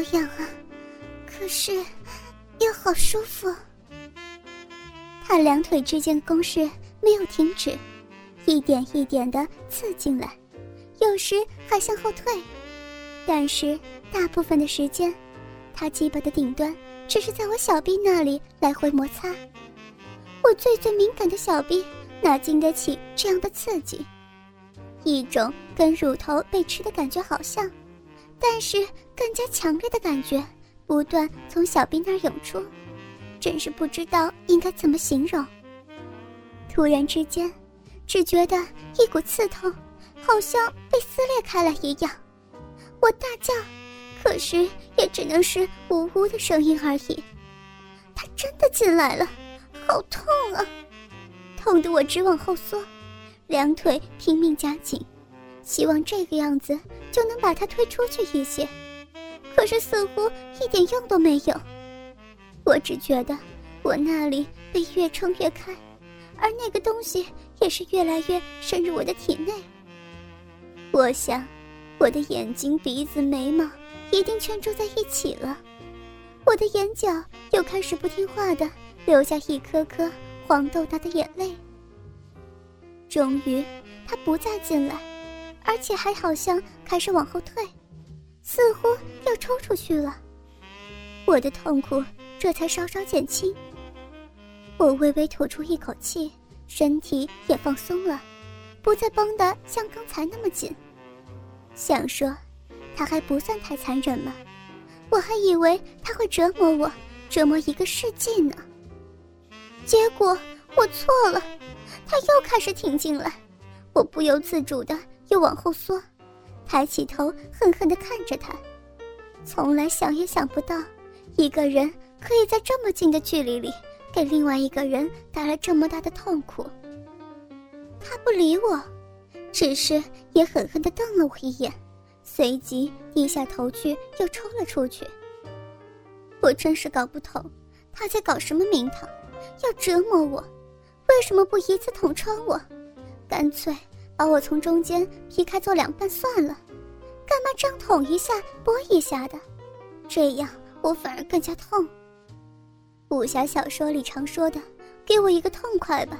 好痒啊，可是又好舒服。他两腿之间攻势没有停止，一点一点的刺进来，有时还向后退，但是大部分的时间，他鸡巴的顶端只是在我小臂那里来回摩擦。我最最敏感的小臂哪经得起这样的刺激？一种跟乳头被吃的感觉好像，但是更加强烈的感觉不断从小臂那儿涌出，真是不知道应该怎么形容。突然之间，只觉得一股刺痛，好像被撕裂开了一样。我大叫，可是也只能是呜呜的声音而已。他真的进来了，好痛啊！痛得我直往后缩。两腿拼命夹紧，希望这个样子就能把他推出去一些，可是似乎一点用都没有。我只觉得我那里被越撑越开，而那个东西也是越来越深入我的体内。我想，我的眼睛、鼻子、眉毛一定全住在一起了，我的眼角又开始不听话的流下一颗颗黄豆大的眼泪。终于，他不再进来，而且还好像开始往后退，似乎要抽出去了。我的痛苦这才稍稍减轻。我微微吐出一口气，身体也放松了，不再绷得像刚才那么紧。想说，他还不算太残忍嘛，我还以为他会折磨我，折磨一个世纪呢。结果我错了。他又开始挺进来，我不由自主的又往后缩，抬起头狠狠的看着他。从来想也想不到，一个人可以在这么近的距离里给另外一个人带来这么大的痛苦。他不理我，只是也狠狠的瞪了我一眼，随即低下头去又抽了出去。我真是搞不懂，他在搞什么名堂，要折磨我。为什么不一次捅穿我？干脆把我从中间劈开做两半算了，干嘛这样捅一下拨一下的？这样我反而更加痛。武侠小说里常说的“给我一个痛快吧”，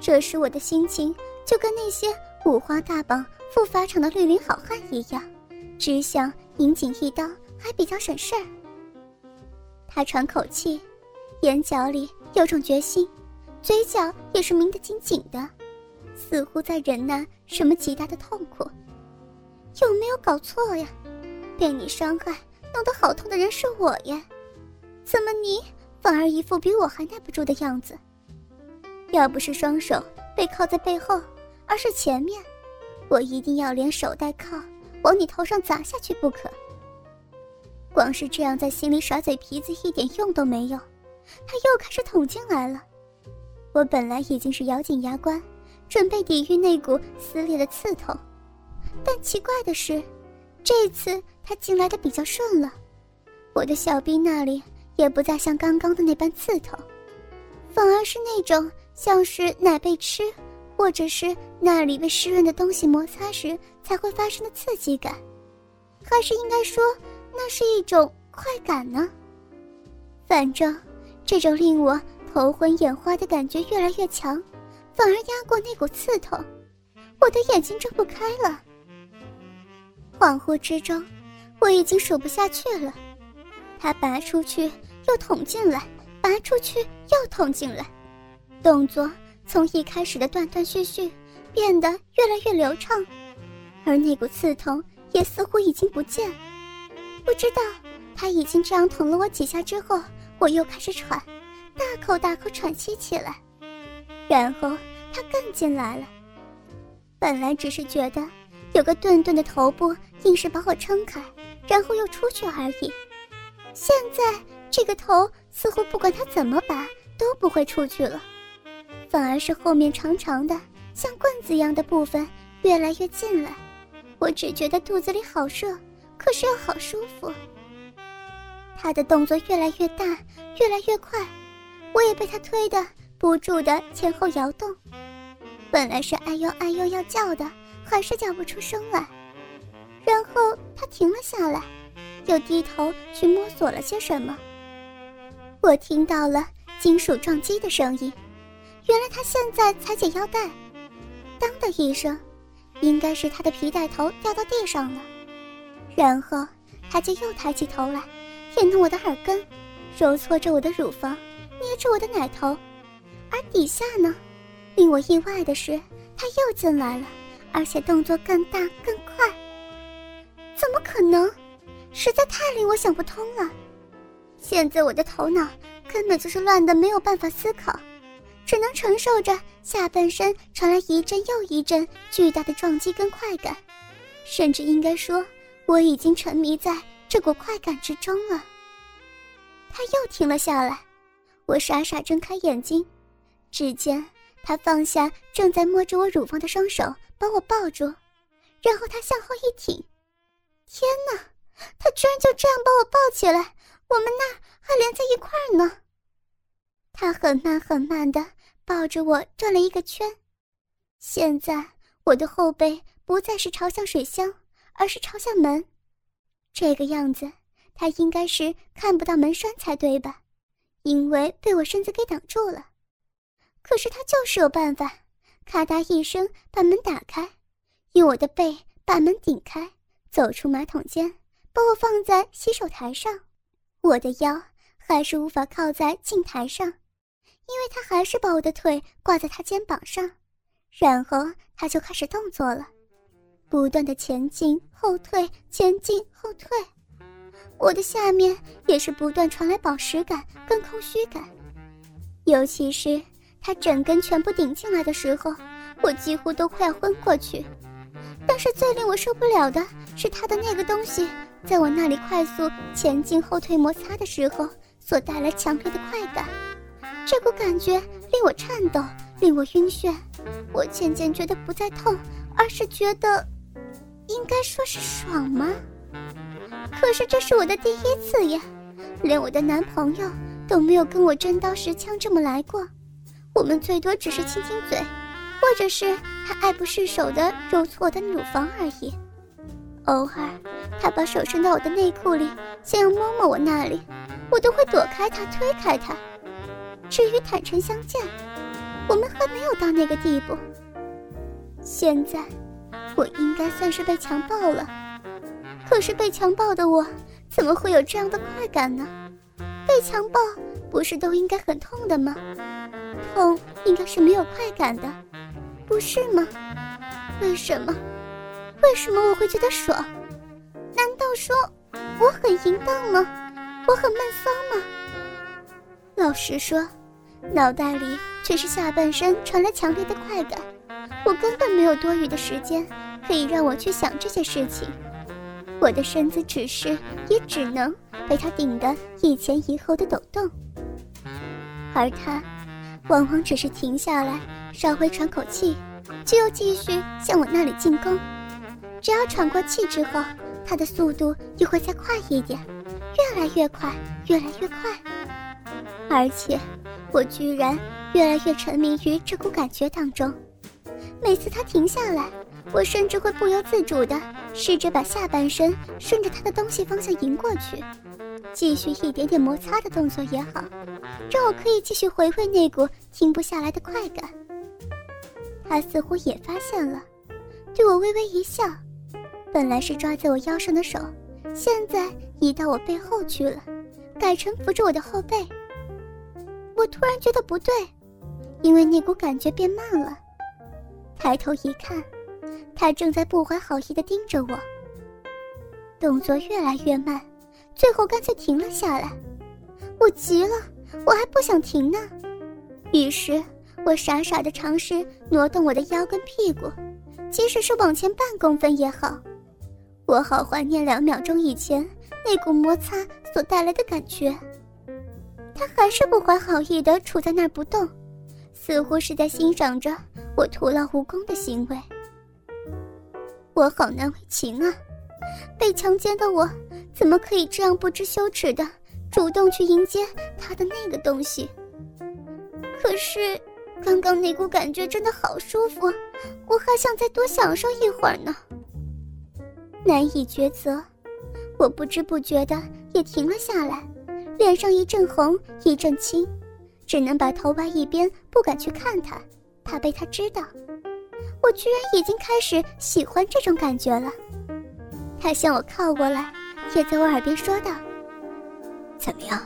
这时我的心情就跟那些五花大绑赴法场的绿林好汉一样，只想引颈一刀，还比较省事儿。他喘口气，眼角里有种决心。嘴角也是抿得紧紧的，似乎在忍耐什么极大的痛苦。有没有搞错呀？被你伤害、弄得好痛的人是我呀，怎么你反而一副比我还耐不住的样子？要不是双手被铐在背后，而是前面，我一定要连手带铐往你头上砸下去不可。光是这样在心里耍嘴皮子一点用都没有，他又开始捅进来了。我本来已经是咬紧牙关，准备抵御那股撕裂的刺痛，但奇怪的是，这次他进来的比较顺了。我的小臂那里也不再像刚刚的那般刺痛，反而是那种像是奶被吃，或者是那里被湿润的东西摩擦时才会发生的刺激感，还是应该说，那是一种快感呢？反正，这种令我。头昏眼花的感觉越来越强，反而压过那股刺痛，我的眼睛睁不开了。恍惚之中，我已经数不下去了。他拔出去又捅进来，拔出去又捅进来，动作从一开始的断断续续，变得越来越流畅，而那股刺痛也似乎已经不见。不知道他已经这样捅了我几下之后，我又开始喘。大口大口喘息起来，然后他更进来了。本来只是觉得有个钝钝的头部硬是把我撑开，然后又出去而已。现在这个头似乎不管他怎么拔都不会出去了，反而是后面长长的像棍子一样的部分越来越近来。我只觉得肚子里好热，可是又好舒服。他的动作越来越大，越来越快。我也被他推得不住的前后摇动，本来是哎呦哎呦要叫的，还是叫不出声来。然后他停了下来，又低头去摸索了些什么。我听到了金属撞击的声音，原来他现在才解腰带。当的一声，应该是他的皮带头掉到地上了。然后他就又抬起头来，舔弄我的耳根，揉搓着我的乳房，捏着我的奶头。而底下呢，令我意外的是，他又进来了，而且动作更大更快。怎么可能？实在太令我想不通了。现在我的头脑根本就是乱的，没有办法思考，只能承受着下半身传来一阵又一阵巨大的撞击跟快感，甚至应该说，我已经沉迷在这股快感之中了。他又停了下来，我傻傻睁开眼睛，只见他放下正在摸着我乳房的双手，把我抱住，然后他向后一挺，天哪！他居然就这样把我抱起来，我们那还连在一块儿呢。他很慢很慢的抱着我转了一个圈，现在我的后背不再是朝向水箱，而是朝向门。这个样子，他应该是看不到门栓才对吧？因为被我身子给挡住了。可是他就是有办法，咔嗒一声把门打开，用我的背把门顶开，走出马桶间。把我放在洗手台上，我的腰还是无法靠在镜台上，因为他还是把我的腿挂在他肩膀上，然后他就开始动作了，不断的前进后退，前进后退，我的下面也是不断传来饱食感跟空虚感，尤其是他整根全部顶进来的时候，我几乎都快要昏过去，但是最令我受不了的是他的那个东西。在我那里快速前进后退摩擦的时候，所带来强烈的快感，这股感觉令我颤抖，令我晕眩。我渐渐觉得不再痛，而是觉得，应该说是爽吗？可是这是我的第一次呀，连我的男朋友都没有跟我真刀实枪这么来过。我们最多只是亲亲嘴，或者是他爱不释手的揉搓我的乳房而已。偶尔，他把手伸到我的内裤里，想要摸摸我那里，我都会躲开他，推开他。至于坦诚相见，我们还没有到那个地步。现在，我应该算是被强暴了。可是被强暴的我，怎么会有这样的快感呢？被强暴不是都应该很痛的吗？痛应该是没有快感的，不是吗？为什么？为什么我会觉得爽？难道说我很淫荡吗？我很闷骚吗？老实说，脑袋里却是下半身传来强烈的快感，我根本没有多余的时间可以让我去想这些事情。我的身子只是也只能被他顶得一前一后的抖动，而他往往只是停下来，稍微喘口气，就又继续向我那里进攻。只要喘过气之后，他的速度又会再快一点，越来越快，越来越快。而且，我居然越来越沉迷于这股感觉当中。每次他停下来，我甚至会不由自主地试着把下半身顺着他的东西方向迎过去，继续一点点摩擦的动作也好，让我可以继续回味那股停不下来的快感。他似乎也发现了，对我微微一笑。本来是抓在我腰上的手，现在移到我背后去了，改成扶着我的后背。我突然觉得不对，因为那股感觉变慢了。抬头一看，他正在不怀好意地盯着我，动作越来越慢，最后干脆停了下来。我急了，我还不想停呢，于是我傻傻的尝试挪动我的腰跟屁股，即使是往前半公分也好。我好怀念两秒钟以前那股摩擦所带来的感觉。他还是不怀好意的杵在那儿不动，似乎是在欣赏着我徒劳无功的行为。我好难为情啊！被强奸的我，怎么可以这样不知羞耻的主动去迎接他的那个东西？可是，刚刚那股感觉真的好舒服，我还想再多享受一会儿呢。难以抉择，我不知不觉的也停了下来，脸上一阵红一阵青，只能把头歪一边，不敢去看他，怕被他知道。我居然已经开始喜欢这种感觉了。他向我靠过来，也在我耳边说道：“怎么样，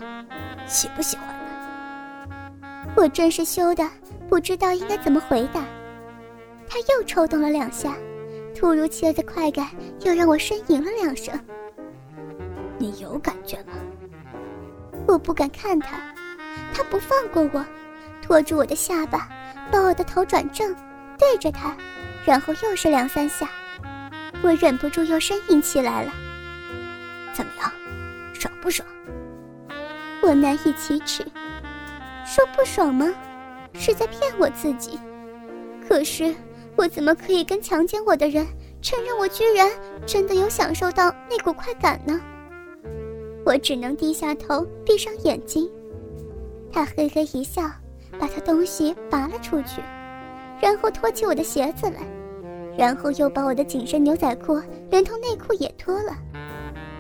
喜不喜欢呢？”我真是羞的，不知道应该怎么回答。他又抽动了两下，突如其来的快感又让我呻吟了两声。你有感觉吗？我不敢看他，他不放过我，拖住我的下巴，把我的头转正。对着他，然后又是两三下，我忍不住又呻吟起来了。怎么样，爽不爽？我难以启齿，说不爽吗？是在骗我自己。可是我怎么可以跟强奸我的人承认我居然真的有享受到那股快感呢？我只能低下头，闭上眼睛。他嘿嘿一笑，把他东西拔了出去。然后脱起我的鞋子来，然后又把我的紧身牛仔裤连同内裤也脱了。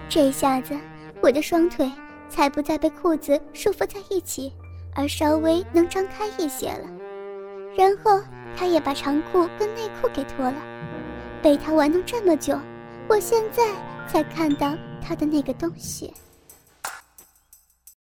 这下子，我的双腿才不再被裤子束缚在一起，而稍微能张开一些了。然后，他也把长裤跟内裤给脱了。被他玩弄这么久，我现在才看到他的那个东西。